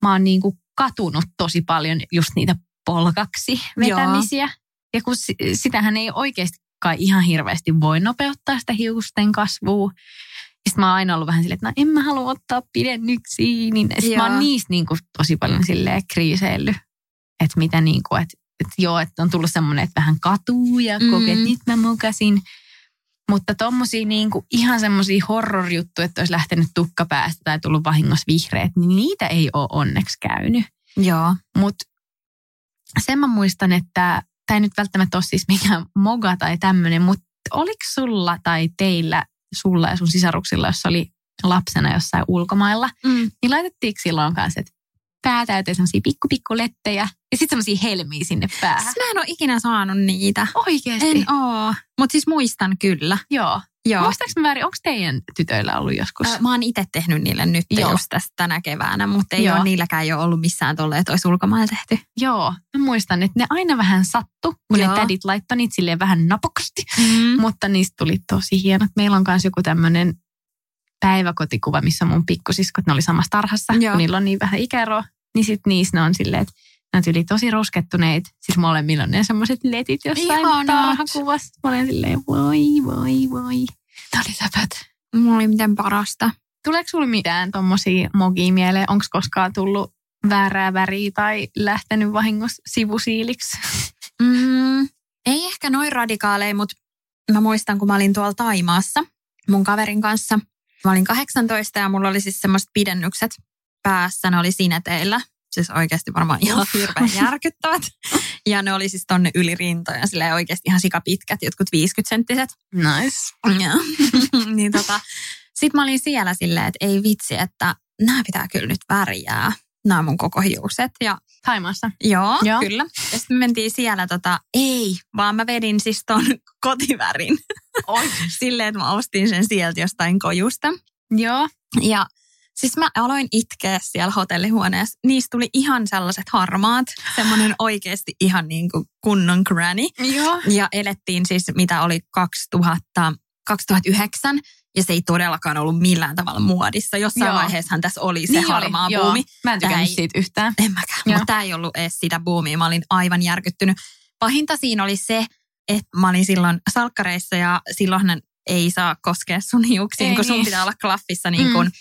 Speaker 1: mä oon niin kuin katunut tosi paljon just niitä polkaksi vetämisiä. Ja kun si- sitähän ei oikeasti kai ihan hirveästi voi nopeuttaa sitä hiusten kasvua. Sitten mä oon aina ollut vähän silleen, että no en mä halua ottaa pidennyksiä. Niin sitten mä oon niistä niin kuin tosi paljon silleen kriiseillyt. Että mitä niin kuin, että, että joo, että on tullut semmoinen, että vähän katuu ja
Speaker 2: Mm.
Speaker 1: kokee, että nyt mä mokasin. Mutta tommosia niinku ihan semmosia horrorjuttuja, että olisi lähtenyt tukka päästä tai tullut vahingossa vihreät, niin niitä ei ole onneksi käynyt.
Speaker 2: Joo.
Speaker 1: Mutta sen mä muistan, että tämä ei nyt välttämättä ole siis mikään moga tai tämmöinen, mutta oliko sulla tai teillä, sulla ja sun sisaruksilla, jos oli lapsena jossain ulkomailla,
Speaker 2: Mm.
Speaker 1: niin laitettiinko silloin kanssa, että pää täyteen semmoisia pikku pikku lettejä ja sitten semmoisia helmiä sinne päähän?
Speaker 2: Siis mä en ole ikinä saanut niitä.
Speaker 1: Oikeesti?
Speaker 2: En oo. Mutta siis muistan kyllä.
Speaker 1: Joo.
Speaker 2: Joo.
Speaker 1: Muistaaks mä väärin, onko teidän tytöillä ollut joskus?
Speaker 2: Mä oon itse tehnyt niille nyt
Speaker 1: Joo.
Speaker 2: just tästä tänä keväänä, mutta ei
Speaker 1: Joo.
Speaker 2: ole niilläkään jo ollut missään tolleen, että olisi ulkomailla tehty.
Speaker 1: Joo, mä muistan, että ne aina vähän sattu, kun
Speaker 2: Joo.
Speaker 1: ne tädit laittoi niitä silleen vähän napokasti.
Speaker 2: Mm.
Speaker 1: Mutta niistä tuli tosi hienot. Meillä on myös joku tämmöinen päiväkotikuva, missä mun pikkusiskot, ne oli samassa tarhassa,
Speaker 2: Joo.
Speaker 1: kun niillä on niin vähän ikäeroa. Niin sitten niissä ne on silleen, että ne on tosi ruskettuneet. Siis molemmilla on ne semmoiset letit jossain
Speaker 2: Ihanat.
Speaker 1: tarhakuvassa. Mä olen silleen, voi, voi, voi. Tämä oli läpät.
Speaker 2: Mulla oli miten parasta.
Speaker 1: Tuleeko sulla mitään tommosia mogia mieleen? Onko koskaan tullut väärää väriä tai lähtenyt vahingossa sivusiiliksi?
Speaker 2: noin radikaaleja, mutta mä muistan, kun mä olin tuolla Taimaassa mun kaverin kanssa. Mä olin 18 ja mulla oli siis semmoiset pidennykset päässä, ne oli sineteillä. Siis oikeasti varmaan ihan hirveän järkyttävät. Ja ne oli siis tonne yli rintoja, silleen oikeasti ihan sikapitkät, jotkut 50 senttiset.
Speaker 1: Nice.
Speaker 2: Ja, niin tota, sitten mä olin siellä silleen, että ei vitsi, että nämä pitää kyllä nyt värjää. Nämä mun koko hiukset. Ja
Speaker 1: Taimaassa.
Speaker 2: joo,
Speaker 1: Joo.
Speaker 2: joo. kyllä. Ja sitten me mentiin siellä tota, ei, vaan mä vedin siis ton kotivärin.
Speaker 1: Oi.
Speaker 2: silleen, että mä ostin sen sieltä jostain kojusta.
Speaker 1: Joo.
Speaker 2: Ja siis mä aloin itkeä siellä hotellihuoneessa. Niistä tuli ihan sellaiset harmaat, semmoinen oikeasti ihan niin kuin kunnon granny.
Speaker 1: Joo.
Speaker 2: Ja elettiin siis, mitä oli 2000, 2009, ja se ei todellakaan ollut millään tavalla muodissa. Jossain
Speaker 1: Joo.
Speaker 2: joo. vaiheessahan tässä oli se
Speaker 1: Niin
Speaker 2: harmaa
Speaker 1: oli, joo.
Speaker 2: buumi.
Speaker 1: Mä en tykännyt
Speaker 2: ei-
Speaker 1: siitä yhtään.
Speaker 2: En mäkään,
Speaker 1: Joo.
Speaker 2: mutta tämä ei ollut edes sitä buumia. Mä olin aivan järkyttynyt. Pahinta siinä oli se, että mä olin silloin salkkareissa ja silloinhan ei saa koskea sun hiuksiin,
Speaker 1: Ei
Speaker 2: kun sun
Speaker 1: niin.
Speaker 2: pitää olla klaffissa niin kun,
Speaker 1: Mm.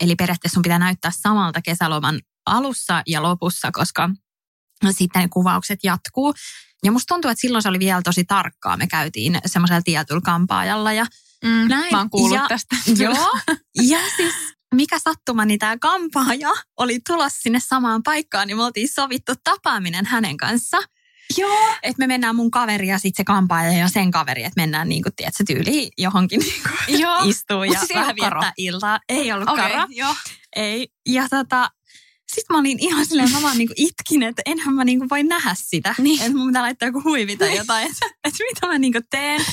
Speaker 2: Eli periaatteessa sun pitää näyttää samalta kesäloman alussa ja lopussa, koska sitten ne kuvaukset jatkuu. Ja musta tuntuu, että silloin se oli vielä tosi tarkkaa. Me käytiin semmoisella tietyllä kampaajalla ja
Speaker 1: Mm,
Speaker 2: Näin.
Speaker 1: Mä oon kuullut
Speaker 2: Ja-
Speaker 1: tästä.
Speaker 2: Joo. Ja siis mikä sattuma, niin tämä kampaaja oli tulossa sinne samaan paikkaan, niin me oltiin sovittu tapaaminen hänen kanssa.
Speaker 1: Joo.
Speaker 2: Että me mennään mun kaveri ja sitten se kampaaja ja sen kaveri, että mennään niin kuin, tiedätkö, tyyliin johonkin niin kuin,
Speaker 1: Joo.
Speaker 2: istuu ja
Speaker 1: siis
Speaker 2: vähän viettää iltaa. Ei ollut
Speaker 1: Okei,
Speaker 2: karo.
Speaker 1: joo.
Speaker 2: Ei. Ja tota, sitten mä olin ihan silleen, mä vaan niinku itkin, että enhän mä niinku voi nähdä sitä.
Speaker 1: Niin.
Speaker 2: Että mun pitää laittaa joku huivi tai jotain, että et mitä mä niinku teen.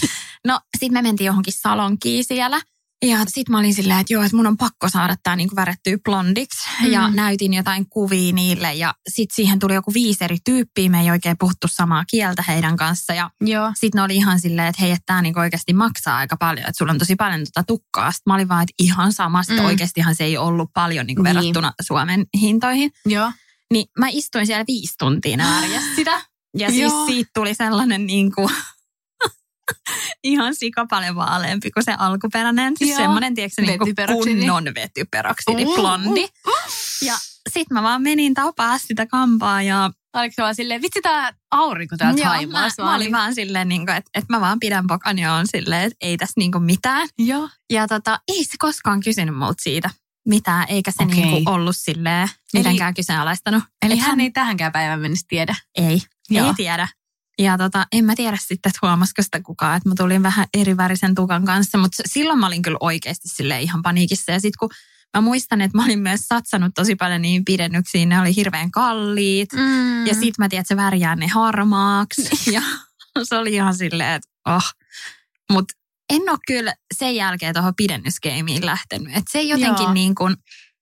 Speaker 2: No sit me mentiin johonkin salonkiin siellä. Ja sit mä olin silleen, että joo, että mun on pakko saada tää niinku värettyä blondiksi.
Speaker 1: Mm.
Speaker 2: Ja näytin jotain kuvia niille. Ja sit siihen tuli joku viisi eri tyyppiä. Me ei oikein puhuttu samaa kieltä heidän kanssa. Ja
Speaker 1: Joo.
Speaker 2: sitten ne oli ihan silleen, että hei, että tämä niinku oikeasti maksaa aika paljon, että sulla on tosi paljon tota tukkaa. Sitten mä olin vaan, että ihan sama, sitten
Speaker 1: Mm.
Speaker 2: oikeastihan se ei ollut paljon niinku
Speaker 1: Niin.
Speaker 2: verrattuna Suomen hintoihin.
Speaker 1: Joo.
Speaker 2: Niin mä istuin siellä viisi tuntia nääriä sitä. Ja siis
Speaker 1: Joo.
Speaker 2: siitä tuli sellainen niinku, ihan sika paljon vaaleampi kuin se alkuperäinen. Siis
Speaker 1: Joo.
Speaker 2: semmoinen, tiedätkö, niinku
Speaker 1: Vetyperoksidi.
Speaker 2: kunnon vetyperoksidi,
Speaker 1: Uh,
Speaker 2: blondi.
Speaker 1: uh,
Speaker 2: Ja sit mä vaan menin tapaa sitä kampaa ja
Speaker 1: Oliko se vaan silleen, vitsi tää aurinko täältä
Speaker 2: Joo, mä, mä olin vaan silleen, niin että, että mä vaan pidän pokan ja on silleen, että ei tässä niin mitään.
Speaker 1: Joo.
Speaker 2: Ja tota, ei se koskaan kysynyt multa siitä mitään, eikä se
Speaker 1: Okei.
Speaker 2: niin ollut silleen mitenkään kyseenalaistanut.
Speaker 1: Eli
Speaker 2: Et
Speaker 1: hän ei tähänkään päivän mennessä tiedä.
Speaker 2: ei,
Speaker 1: Joo.
Speaker 2: ei tiedä. Ja tota, en mä tiedä sitten, että huomasiko sitä kukaan, että mä tulin vähän eri värisen tukan kanssa, mutta silloin mä olin kyllä oikeasti sille ihan paniikissa. Ja sitten kun mä muistan, että mä olin myös satsannut tosi paljon niihin pidennyksiin, ne oli hirveän kalliit.
Speaker 1: Mm.
Speaker 2: Ja sit mä tiedän, että se värjää ne harmaaksi. Ja se oli ihan silleen, että oh. Mutta en ole kyllä sen jälkeen tuohon pidennyskeimiin lähtenyt. Että se jotenkin
Speaker 1: Joo.
Speaker 2: niin kuin,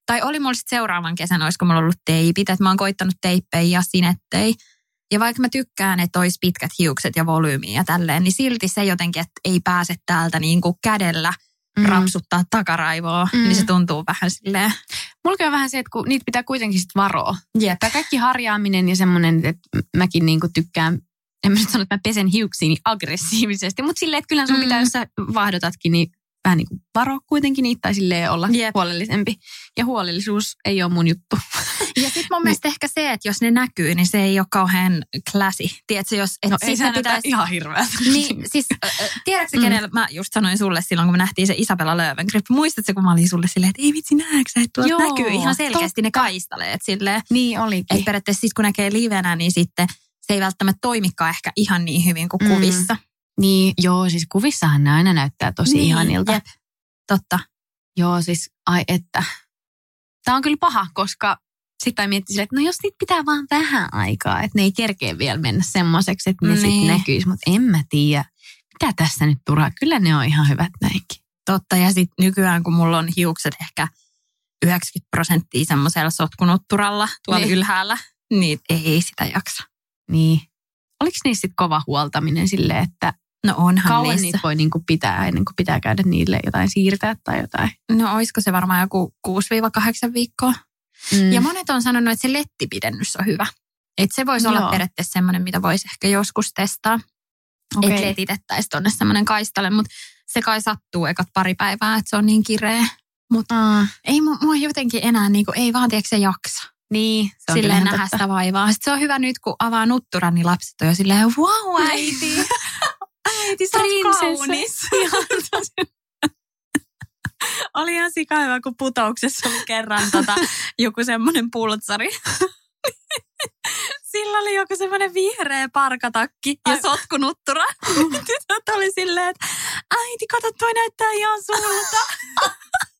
Speaker 2: tai oli mulla sit seuraavan kesän, olisiko mulla ollut teipit, että mä oon koittanut teippejä ja sinettejä. Ja vaikka mä tykkään, että olisi pitkät hiukset ja volyymiä ja tälleen, niin silti se jotenkin, että ei pääse täältä niin kuin kädellä
Speaker 1: Mm.
Speaker 2: rapsuttaa takaraivoa,
Speaker 1: Mm.
Speaker 2: niin se tuntuu vähän silleen.
Speaker 1: Mulla on vähän se, että kun niitä pitää kuitenkin sit varoa.
Speaker 2: Jep.
Speaker 1: Tämä kaikki harjaaminen ja semmoinen, että mäkin niinku tykkään, en mä nyt sano, että mä pesen hiuksiini aggressiivisesti, mutta silleen, että kyllä sun
Speaker 2: Mm.
Speaker 1: pitää, jos sä vaihdotatkin, niin vähän niin kuin varoa kuitenkin niitä tai silleen olla
Speaker 2: Jep.
Speaker 1: huolellisempi. Ja huolellisuus ei ole mun juttu.
Speaker 2: Ja sitten mun mielestä ehkä se, että jos ne näkyy, niin se ei ole kauhean classy. Tiedätkö, jos et
Speaker 1: No ei se
Speaker 2: pitäisi...
Speaker 1: ihan hirveältä.
Speaker 2: Niin, siis tiedätkö
Speaker 1: Mm.
Speaker 2: kenellä, mä just sanoin sulle silloin, kun me nähtiin se Isabella Löwengrip. Muistatko, kun mä olin sulle silleen, että ei vitsi näetkö että tuolta
Speaker 1: Joo,
Speaker 2: näkyy ihan selkeästi ne kaistaleet silleen.
Speaker 1: Niin olikin.
Speaker 2: Että periaatteessa sit kun näkee livenä, niin sitten se ei välttämättä toimikaan ehkä ihan niin hyvin kuin
Speaker 1: Mm.
Speaker 2: kuvissa.
Speaker 1: Niin, joo, siis kuvissahan ne aina näyttää tosi
Speaker 2: Niin,
Speaker 1: ihanilta.
Speaker 2: jep. Totta.
Speaker 1: Joo, siis ai että. Tämä on kyllä paha, koska sitten silleen, että no jos niitä pitää vaan vähän aikaa, että ne ei kerkeä vielä mennä semmoiseksi, että ne
Speaker 2: Niin.
Speaker 1: sitten näkyisi, mutta en mä tiedä. Mitä tässä nyt turhaa? Kyllä ne on ihan hyvät näinkin.
Speaker 2: Totta. Ja sitten nykyään, kun mulla on hiukset ehkä 90 prosenttia semmoisella sotkunutturalla tuolla
Speaker 1: Niin.
Speaker 2: ylhäällä, niin ei sitä jaksa.
Speaker 1: Niin. Oliko niissä sitten kova huoltaminen silleen, että
Speaker 2: No onhan
Speaker 1: kauan
Speaker 2: niissä.
Speaker 1: niitä voi niinku pitää ennen kuin pitää käydä niille jotain siirtää tai jotain?
Speaker 2: No olisiko se varmaan joku 6-8 viikkoa.
Speaker 1: Mm.
Speaker 2: Ja monet on sanonut, että se lettipidennys on hyvä. Että se voisi
Speaker 1: Joo.
Speaker 2: olla periaatteessa semmoinen, mitä voisi ehkä joskus testaa. Okay. Että letitettäisiin tuonne semmoinen kaistalle, mutta se kai sattuu ekat pari päivää, että se on niin kireä.
Speaker 1: Aa,
Speaker 2: Ei mu- mua jotenkin enää, niinku, ei vaan tiedätkö se jaksa.
Speaker 1: niin, se on
Speaker 2: silleen nähdä sitä vaivaa. Sitten se on hyvä nyt, kun avaa nutturan, niin lapset on jo silleen, wow äiti. Äiti, sä kaunis. oli ihan sika hyvä, kun putouksessa oli kerran tota, joku semmoinen pultsari. Sillä oli joku semmoinen vihreä parkatakki ja sotkunuttura. Tytöt oli silleen, että äiti, kato, toi näyttää ihan sulta.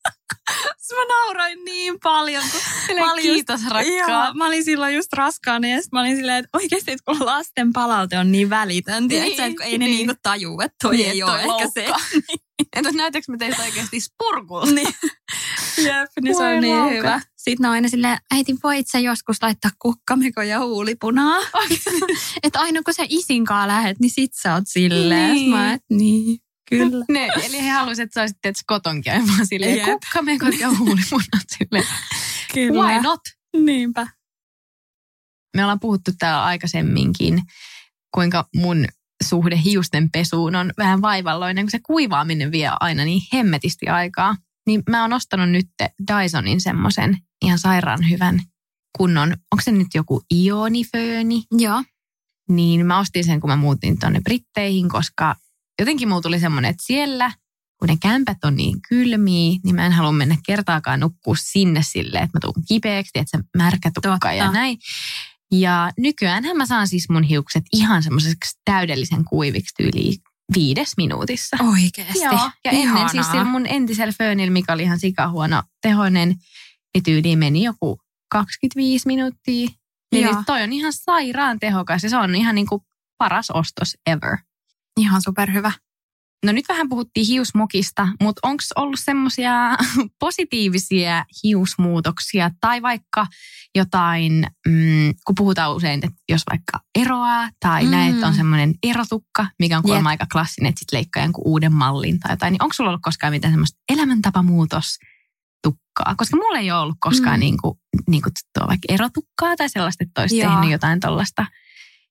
Speaker 2: mä nauroin niin paljon. Kun
Speaker 1: mä olin Kiitos just, rakkaa.
Speaker 2: Joo, mä olin silloin just raskaana ja mä olin silleen, että oikeasti että kun lasten palaute on niin välitön, niin, että ei ne niin. niinku tajuu, että toi niin, ei ole ehkä se.
Speaker 1: Entäs näytäkö me teistä oikeasti spurkulta?
Speaker 2: niin. Jep, niin se on niin lauka. hyvä. Sitten ne on aina silleen, äiti voit sä joskus laittaa kukkamekoja huulipunaa? että aina kun sä isinkaan lähet, niin sit sä oot silleen. Niin. Mä et, niin. Kyllä.
Speaker 1: Ne, eli he halusivat, että sä olisit teet koton käymään silleen, yep. kukkamekot ja huulimunat silleen. Kyllä. Why not?
Speaker 2: Niinpä.
Speaker 1: Me ollaan puhuttu täällä aikaisemminkin, kuinka mun suhde hiusten pesuun on vähän vaivalloinen, kun se kuivaaminen vie aina niin hemmetisti aikaa. Niin mä oon ostanut nyt Dysonin semmoisen ihan sairaan hyvän kunnon, onko se nyt joku ionifööni?
Speaker 2: Joo.
Speaker 1: Niin mä ostin sen, kun mä muutin tuonne Britteihin, koska jotenkin mulla tuli semmoinen, että siellä, kun ne kämpät on niin kylmiä, niin mä en halua mennä kertaakaan nukkua sinne silleen, että mä tuun kipeäksi, että se märkä tukka ja näin. Ja nykyään mä saan siis mun hiukset ihan semmoiseksi täydellisen kuiviksi tyyliin viides minuutissa.
Speaker 2: Oikeesti?
Speaker 1: Joo. Ja Ihanaa. ennen siis sillä mun entisellä föönillä, mikä oli ihan sikahuono tehoinen, niin tyyliin meni joku 25 minuuttia. Eli toi on ihan sairaan tehokas ja se on ihan niin kuin paras ostos ever.
Speaker 2: Ihan superhyvä.
Speaker 1: No nyt vähän puhuttiin hiusmukista, mutta onko ollut semmoisia positiivisia hiusmuutoksia tai vaikka jotain, mm, kun puhutaan usein, että jos vaikka eroaa tai mm. näet, on semmoinen erotukka, mikä on kuulemma yep. aika klassinen, että sitten leikkaa jonkun uuden mallin tai jotain, niin onko sulla ollut koskaan mitään semmoista elämäntapamuutos tukkaa? Koska mulla ei ole ollut koskaan mm. niin kuin, niin kuin vaikka erotukkaa tai sellaista, että olisi tehnyt jotain tuollaista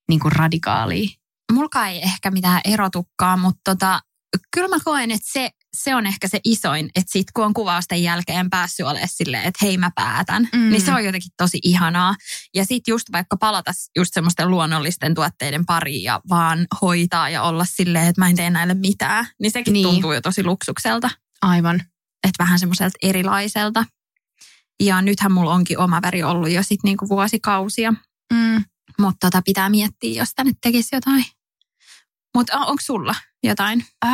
Speaker 1: niin radikaalia
Speaker 2: mulka ei ehkä mitään erotukkaa, mutta tota, kyllä mä koen, että se, se on ehkä se isoin, että sit kun on kuvausten jälkeen päässyt olemaan silleen, että hei mä päätän, mm. niin se on jotenkin tosi ihanaa. Ja sitten just vaikka palata just semmoisten luonnollisten tuotteiden pariin ja vaan hoitaa ja olla silleen, että mä en tee näille mitään, niin sekin niin. tuntuu jo tosi luksukselta.
Speaker 1: Aivan.
Speaker 2: Että vähän semmoiselta erilaiselta. Ja nythän mulla onkin oma väri ollut jo sitten niinku vuosikausia. Mm. Mutta tota pitää miettiä, jos tänne tekisi jotain. Mutta onko sulla jotain?
Speaker 1: Öö,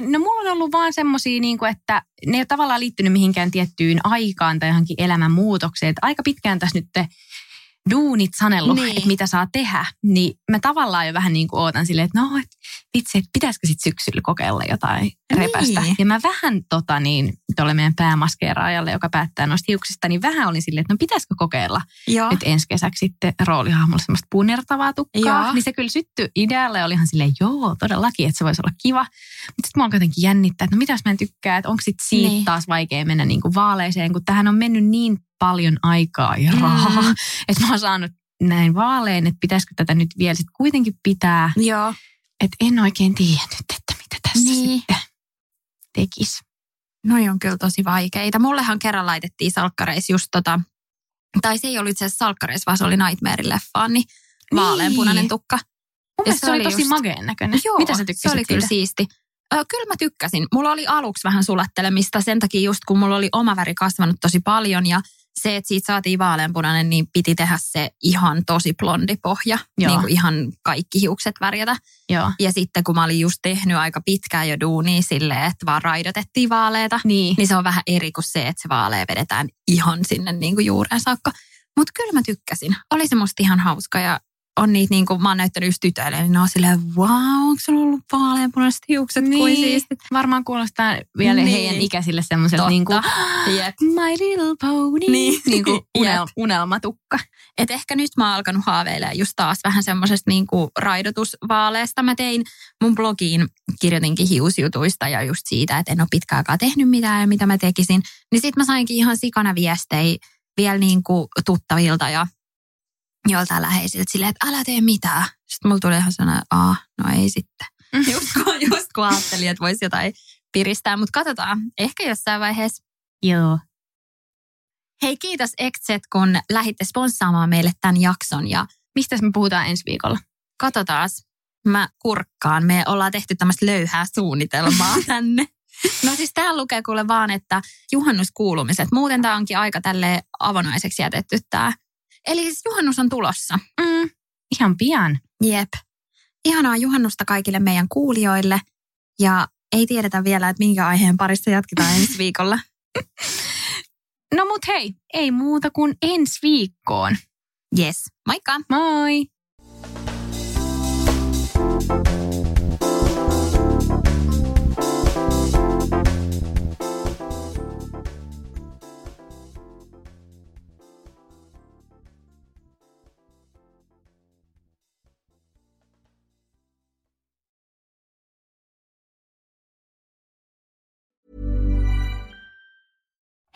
Speaker 1: no mulla on ollut vaan semmoisia, niin että ne ei ole tavallaan liittynyt mihinkään tiettyyn aikaan tai johonkin elämän muutokseen. aika pitkään tässä nyt duunit sanellut, niin. että mitä saa tehdä, niin mä tavallaan jo vähän niin kuin ootan silleen, että no, et, vitsi, että pitäisikö sitten syksyllä kokeilla jotain repästä. Niin. Ja mä vähän tota niin, tuolle meidän päämaskeeraajalle, joka päättää noista hiuksista, niin vähän olin silleen, että no pitäisikö kokeilla Joo. nyt ensi kesäksi sitten roolihahmolla semmoista punertavaa tukkaa. Joo. Niin se kyllä syttyi idealle ja oli ihan silleen, joo, todellakin, että se voisi olla kiva. Mutta sitten mä oon jotenkin jännittää, että no mitäs mä en tykkää, että onko sitten siitä niin. taas vaikea mennä niin kuin vaaleeseen, kun tähän on mennyt niin paljon aikaa ja rahaa, mm. että mä oon saanut näin vaaleen, että pitäisikö tätä nyt vielä sitten kuitenkin pitää.
Speaker 2: Joo.
Speaker 1: Että en oikein tiennyt, että mitä tässä niin. sitten tekisi.
Speaker 2: Noi on kyllä tosi vaikeita. Mullehan kerran laitettiin salkkareis just tota, tai se ei ollut itse asiassa salkkareis, vaan se oli Nightmare-leffaan, niin vaaleanpunainen tukka.
Speaker 1: Mun se, se oli tosi just... mageen näköinen.
Speaker 2: Joo, Mitä sä se oli siitä? kyllä siisti. Ö, kyllä mä tykkäsin. Mulla oli aluksi vähän sulattelemista sen takia just kun mulla oli oma väri kasvanut tosi paljon ja se, että siitä saatiin vaaleanpunainen, niin piti tehdä se ihan tosi blondi pohja. Joo. Niin kuin ihan kaikki hiukset värjätä.
Speaker 1: Joo.
Speaker 2: Ja sitten kun mä olin just tehnyt aika pitkään jo duunia silleen, että vaan raidotettiin vaaleita, niin. niin se on vähän eri kuin se, että se vaalea vedetään ihan sinne niin kuin juureen saakka. Mutta kyllä mä tykkäsin. Oli se musta ihan hauska ja on niitä, niin kuin mä oon näyttänyt just tytöille, niin ne on silleen, wow, onko sulla ollut vaaleanpunaiset hiukset, niin. kuin siistit.
Speaker 1: Varmaan kuulostaa vielä niin. heidän ikäisille semmoiselta niin kuin, yep. my little pony, niin, niin kuin unel, unelmatukka.
Speaker 2: Et ehkä nyt mä oon alkanut haaveilemaan just taas vähän semmoisesta niin kuin raidotusvaaleesta. Mä tein mun blogiin, kirjoitinkin hiusjutuista ja just siitä, että en ole pitkään aikaa tehnyt mitään ja mitä mä tekisin. Niin sit mä sainkin ihan sikana viestejä vielä niin kuin tuttavilta ja joltain läheisiltä silleen, että älä tee mitään. Sitten mulla tuli ihan sellainen, että no ei sitten. just, kun, just kun ajattelin, että voisi jotain piristää, mutta katsotaan. Ehkä jossain vaiheessa.
Speaker 1: Joo.
Speaker 2: Hei, kiitos Exet, kun lähditte sponssaamaan meille tämän jakson. Ja
Speaker 1: mistä me puhutaan ensi viikolla?
Speaker 2: Katsotaan. Mä kurkkaan. Me ollaan tehty tämmöistä löyhää suunnitelmaa tänne. No siis täällä lukee kuule vaan, että juhannuskuulumiset. Muuten tämä onkin aika tälle avonaiseksi jätetty tää. Eli siis juhannus on tulossa.
Speaker 1: Mm, ihan pian.
Speaker 2: Jep. Ihanaa juhannusta kaikille meidän kuulijoille. Ja ei tiedetä vielä, että minkä aiheen parissa jatketaan ensi viikolla.
Speaker 1: No mut hei, ei muuta kuin ensi viikkoon.
Speaker 2: Yes. Moikka!
Speaker 1: Moi!